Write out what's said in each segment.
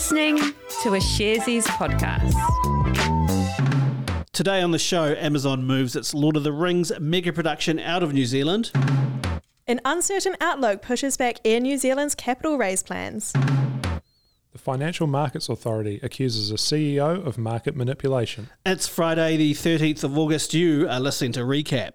listening to a Sharesies podcast. Today on the show, Amazon moves its Lord of the Rings mega production out of New Zealand. An uncertain outlook pushes back Air New Zealand's capital raise plans. The Financial Markets Authority accuses a CEO of market manipulation. It's Friday, the 13th of August. You are listening to Recap.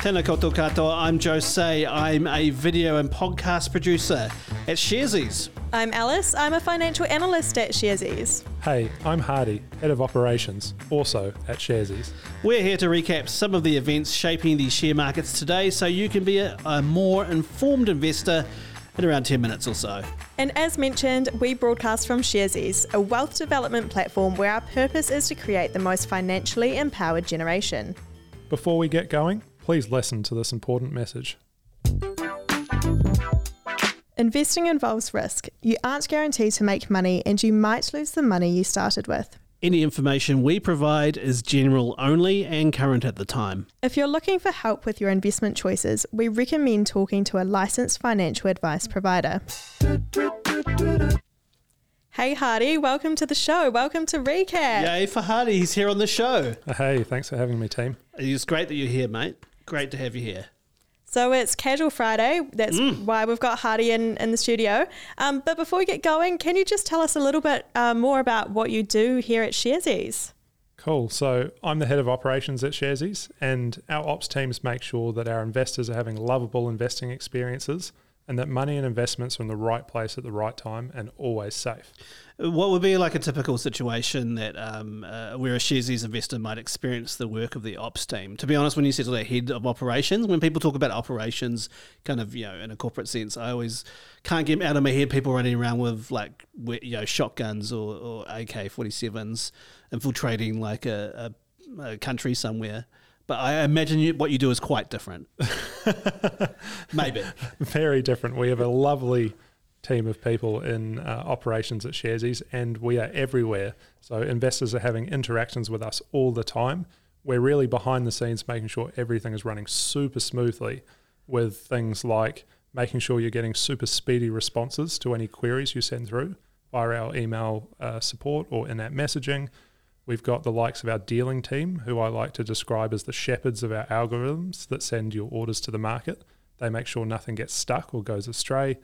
Tēnā koutou katoa, I'm Jose. I'm a video and podcast producer at Sharesies. I'm Alice. I'm a financial analyst at Sharesies. Hey, I'm Hardy, Head of Operations, also at Sharesies. We're here to recap some of the events shaping the share markets today so you can be a, a more informed investor in around 10 minutes or so. And as mentioned, we broadcast from Sharesies, a wealth development platform where our purpose is to create the most financially empowered generation. Before we get going, please listen to this important message. Investing involves risk. You aren't guaranteed to make money, and you might lose the money you started with. Any information we provide is general only and current at the time. If you're looking for help with your investment choices, we recommend talking to a licensed financial advice provider. Hey Hardy, welcome to the show. Welcome to Recap. Yay for Hardy, he's here on the show. Hey, thanks for having me, team. It's great that you're here, mate. Great to have you here. So it's Casual Friday. That's why we've got Hardy in, in the studio. Um, but before we get going, can you just tell us a little bit uh, more about what you do here at Sharesies? Cool. So I'm the head of operations at Sharesies, and our ops teams make sure that our investors are having lovable investing experiences and that money and investments are in the right place at the right time and always safe. What would be like a typical situation that um, uh, where a Sharesies investor might experience the work of the ops team? To be honest, when you said the head of operations, when people talk about operations, kind of you know in a corporate sense, I always can't get out of my head people running around with like you know shotguns or, or AK forty sevens, infiltrating like a, a, a country somewhere. But I imagine you, what you do is quite different. Maybe. Very different. We have a lovely team of people in uh, operations at Sharesies, and we are everywhere. So investors are having interactions with us all the time. We're really behind the scenes, making sure everything is running super smoothly, with things like making sure you're getting super speedy responses to any queries you send through via our email uh, support or in-app messaging. We've got the likes of our dealing team, who I like to describe as the shepherds of our algorithms that send your orders to the market. They make sure nothing gets stuck or goes astray.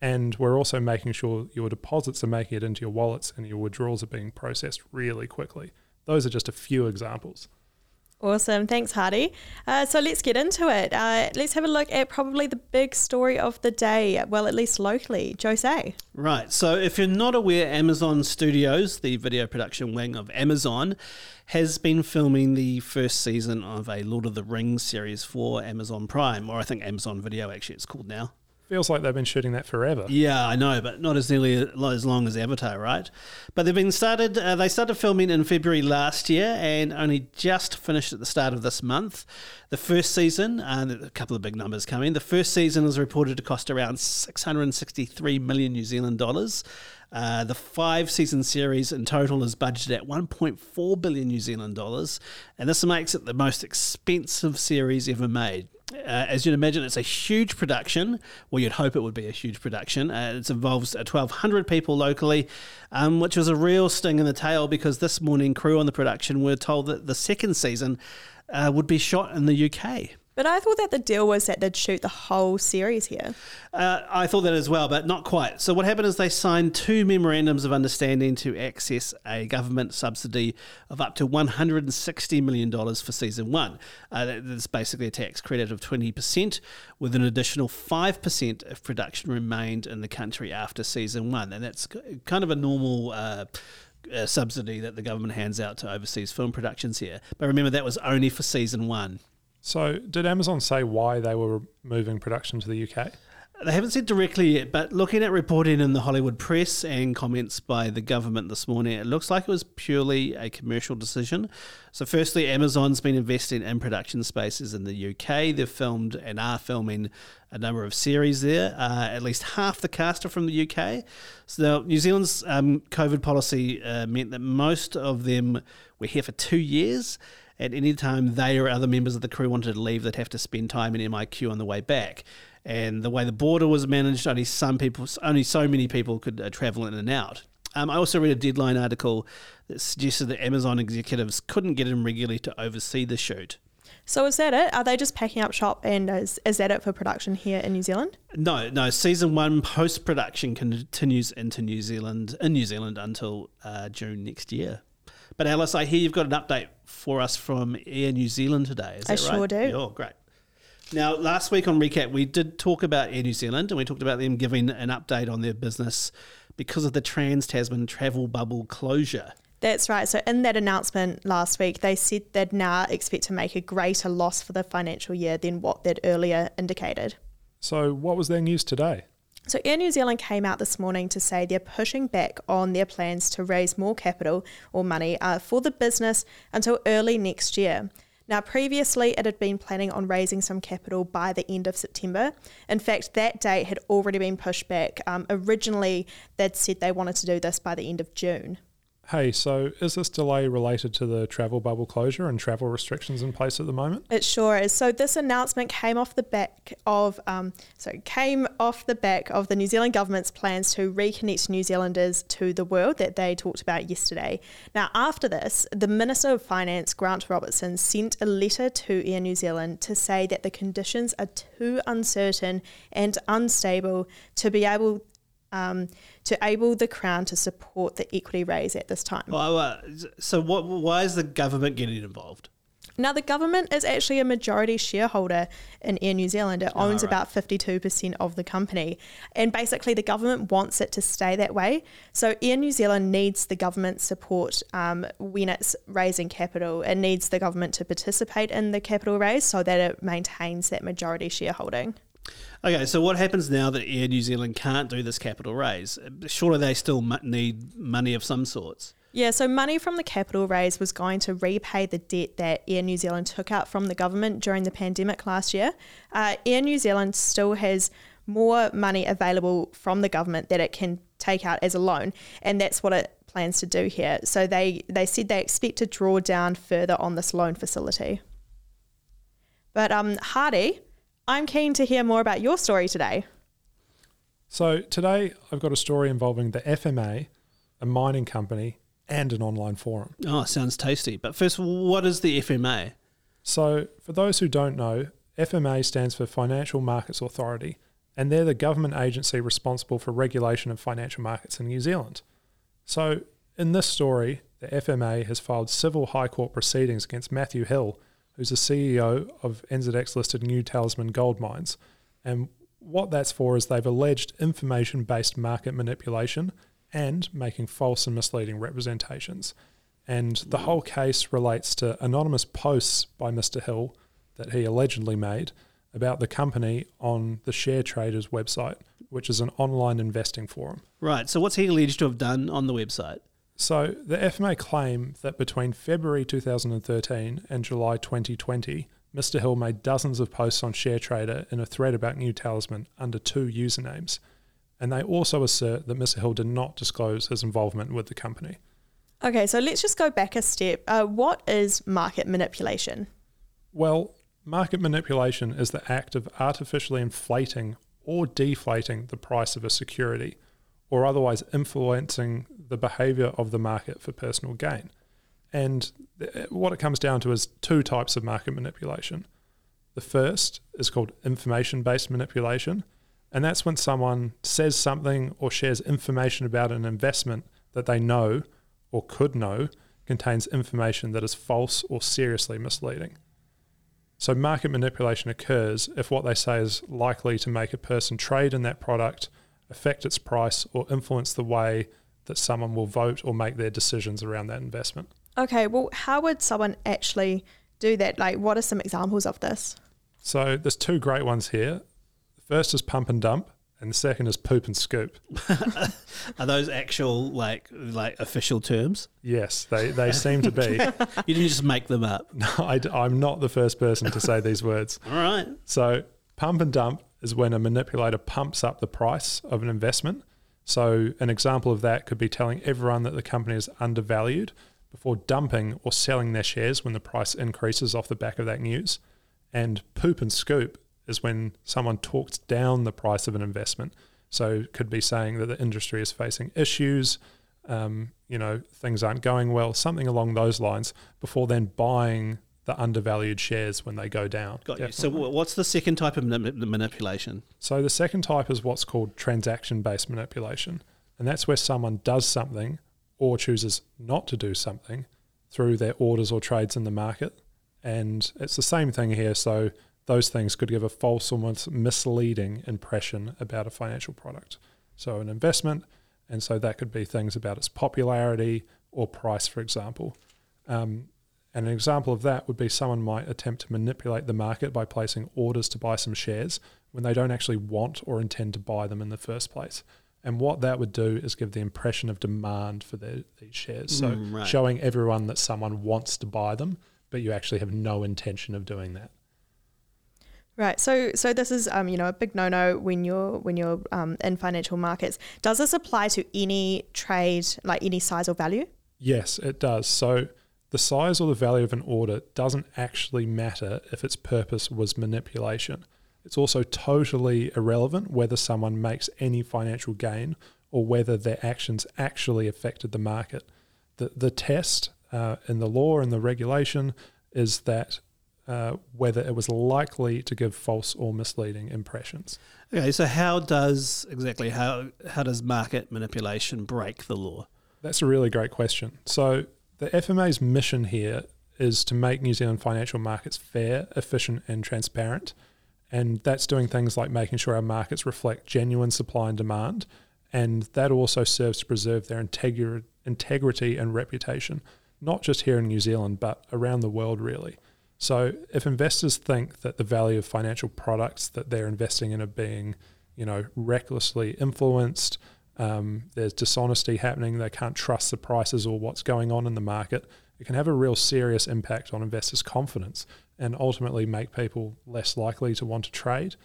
And we're also making sure your deposits are making it into your wallets and your withdrawals are being processed really quickly. Those are just a few examples. Awesome. Thanks, Hardy. Uh, so let's get into it. Uh, let's have a look at probably the big story of the day, well, at least locally. Jose. Right. So, if you're not aware, Amazon Studios, the video production wing of Amazon, has been filming the first season of a Lord of the Rings series for Amazon Prime, or I think Amazon Video actually it's called now. Feels like they've been shooting that forever. Yeah, I know, but not as nearly as long as Avatar, right? But they've been started. Uh, they started filming in February last year, and only just finished at the start of this month. The first season, uh, a couple of big numbers coming. The first season is reported to cost around six hundred and sixty-three million New Zealand dollars. Uh, the five season series in total is budgeted at 1.4 billion New Zealand dollars, and this makes it the most expensive series ever made. Uh, as you'd imagine, it's a huge production. Well, you'd hope it would be a huge production. Uh, it involves uh, 1,200 people locally, um, which was a real sting in the tail because this morning, crew on the production were told that the second season uh, would be shot in the UK. But I thought that the deal was that they'd shoot the whole series here. Uh, I thought that as well, but not quite. So what happened is they signed two memorandums of understanding to access a government subsidy of up to one hundred and sixty million dollars for season one. Uh, that's basically a tax credit of twenty percent, with an additional five percent if production remained in the country after season one, and that's kind of a normal. Uh, uh, subsidy that the government hands out to overseas film productions here. But remember, that was only for season one. So, did Amazon say why they were moving production to the UK? They haven't said directly yet, but looking at reporting in the Hollywood press and comments by the government this morning, it looks like it was purely a commercial decision. So, firstly, Amazon's been investing in production spaces in the UK. They've filmed and are filming a number of series there. Uh, at least half the cast are from the UK. So, New Zealand's um, COVID policy uh, meant that most of them were here for two years. At any time they or other members of the crew wanted to leave, they'd have to spend time in MIQ on the way back. and the way the border was managed, only some people, only so many people could uh, travel in and out. Um, I also read a Deadline article that suggested that Amazon executives couldn't get in regularly to oversee the shoot. So is that it? Are they just packing up shop and is, is that it for production here in New Zealand? No, no. Season one post production continues into New Zealand in New Zealand until uh, June next year. But Alice, I hear you've got an update for us from Air New Zealand today. Is I that right? sure do. Oh, great. Now, last week on Recap, we did talk about Air New Zealand and we talked about them giving an update on their business because of the Trans Tasman travel bubble closure. That's right. So, in that announcement last week, they said they'd now expect to make a greater loss for the financial year than what they'd earlier indicated. So, what was their news today? So, Air New Zealand came out this morning to say they're pushing back on their plans to raise more capital or money uh, for the business until early next year. Now, previously, it had been planning on raising some capital by the end of September. In fact, that date had already been pushed back. Um, originally, they'd said they wanted to do this by the end of June. Hey, so is this delay related to the travel bubble closure and travel restrictions in place at the moment? It sure is. So this announcement came off the back of, um, so came off the back of the New Zealand government's plans to reconnect New Zealanders to the world that they talked about yesterday. Now, after this, the Minister of Finance, Grant Robertson, sent a letter to Air New Zealand to say that the conditions are too uncertain and unstable to be able um, to able the Crown to support the equity raise at this time. Well, uh, so, what? Why is the government getting involved? Now, the government is actually a majority shareholder in Air New Zealand. It owns oh, right. about 52% of the company. And basically, the government wants it to stay that way. So, Air New Zealand needs the government support um, when it's raising capital. It needs the government to participate in the capital raise so that it maintains that majority shareholding. Okay, so what happens now that Air New Zealand can't do this capital raise? Surely they still need money of some sorts. Yeah, so money from the capital raise was going to repay the debt that Air New Zealand took out from the government during the pandemic last year. Uh, Air New Zealand still has more money available from the government that it can take out as a loan, and that's what it plans to do here. So they, they said they expect to draw down further on this loan facility. But um, Hardy, I'm keen to hear more about your story today. So, today I've got a story involving the FMA, a mining company, and an online forum. Oh, sounds tasty. But first, what is the FMA? So, for those who don't know, FMA stands for Financial Markets Authority, and they're the government agency responsible for regulation of financial markets in New Zealand. So, in this story, the FMA has filed civil high court proceedings against Matthew Hill who's the CEO of NZX listed New Talisman Gold Mines. And what that's for is they've alleged information based market manipulation and making false and misleading representations. And the mm. whole case relates to anonymous posts by Mr. Hill that he allegedly made about the company on the ShareTrader's website, which is an online investing forum. Right. So, what's he alleged to have done on the website? So the FMA claim that between February 2013 and July 2020, Mr. Hill made dozens of posts on ShareTrader in a thread about New Talisman under two usernames. And they also assert that Mr. Hill did not disclose his involvement with the company. Okay, so let's just go back a step. Uh, what is market manipulation? Well, market manipulation is the act of artificially inflating or deflating the price of a security or otherwise influencing the behavior of the market for personal gain. And what it comes down to is two types of market manipulation. The first is called information based manipulation, and that's when someone says something or shares information about an investment that they know or could know contains information that is false or seriously misleading. So, market manipulation occurs if what they say is likely to make a person trade in that product affect its price, or influence the way that someone will vote or make their decisions around that investment. Okay, well, how would someone actually do that? Like, what are some examples of this? So, there's two great ones here. The first is pump and dump, and the second is poop and scoop. Are those actual like like official terms? Yes, they, they seem to be. you didn't just make them up. No, I, am not the first person to say these words. All right. So pump and dump is when a manipulator pumps up the price of an investment. So, an example of that could be telling everyone that the company is undervalued before dumping or selling their shares when the price increases off the back of that news. And poop and scoop is when someone talks down the price of an investment. So could be saying that the industry is facing issues, um, you know, things aren't going well, something along those lines, before then buying the undervalued shares when they go down. Got you. So, what's the second type of manipulation? So the second type is what's called transaction-based manipulation, and that's where someone does something or chooses not to do something through their orders or trades in the market, and it's the same thing here. So those things could give a false or misleading impression about a financial product. So an investment, and so that could be things about its popularity or price, for example. Um, and an example of that would be someone might attempt to manipulate the market by placing orders to buy some shares when they don't actually want or intend to buy them in the first place. And what that would do is give the impression of demand for their, these shares. So Mm, right. showing everyone that someone wants to buy them, but you actually have no intention of doing that. Right. So so this is um, you know a big no no when you're when you're um, in financial markets. Does this apply to any trade, like any size or value? Yes, it does. So the size or the value of an order doesn't actually matter if its purpose was manipulation. It's also totally irrelevant whether someone makes any financial gain or whether their actions actually affected the market. The, the test uh, in the law and the regulation is that uh, whether it was likely to give false or misleading impressions. Okay, so how does exactly how how does market manipulation break the law? That's a really great question. So, the FMA's mission here is to make New Zealand financial markets fair, efficient, and transparent. And that's doing things like making sure our markets reflect genuine supply and demand. And that also serves to preserve their integri- integrity and reputation, not just here in New Zealand, but around the world, really. So, if investors think that the value of financial products that they're investing in are being, you know, recklessly influenced, um, there's dishonesty happening, they can't trust the prices or what's going on in the market, it can have a real serious impact on investors' confidence and ultimately make people less likely to want to trade.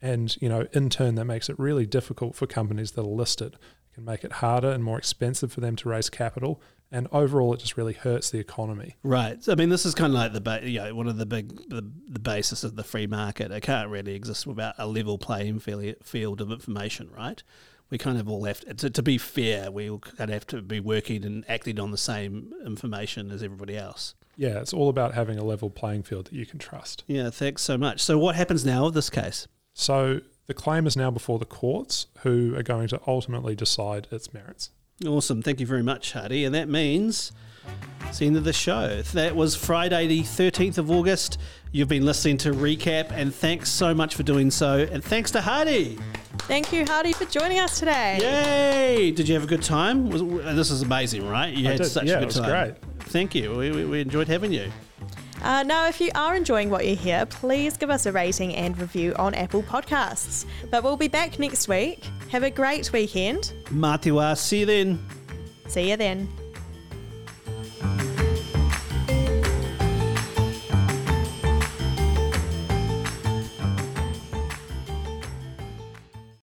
And, you know, in turn, that makes it really difficult for companies that are listed. It can make it harder and more expensive for them to raise capital. And overall, it just really hurts the economy. Right. So I mean, this is kind of like the ba- you know, one of the big the, the basis of the free market. It can't really exist without a level playing field field of information, right? We kind of all have to, to, be fair. We all kind of have to be working and acting on the same information as everybody else. Yeah, it's all about having a level playing field that you can trust. Yeah. Thanks so much. So, what happens now with this case? So the claim is now before the courts, who are going to ultimately decide its merits. Awesome. Thank you very much, Hardy. And that means it's the end of the show. That was Friday, the 13th of August. You've been listening to Recap, and thanks so much for doing so. And thanks to Hardy. Thank you, Hardy, for joining us today. Yay! Did you have a good time? Was, this is amazing, right? You I had did. such Yeah, a good it was time. great. Thank you. We, we, we enjoyed having you. Uh, now, if you are enjoying what you hear, please give us a rating and review on Apple Podcasts. But we'll be back next week. Have a great weekend. Mā te wā, see you then. See you then.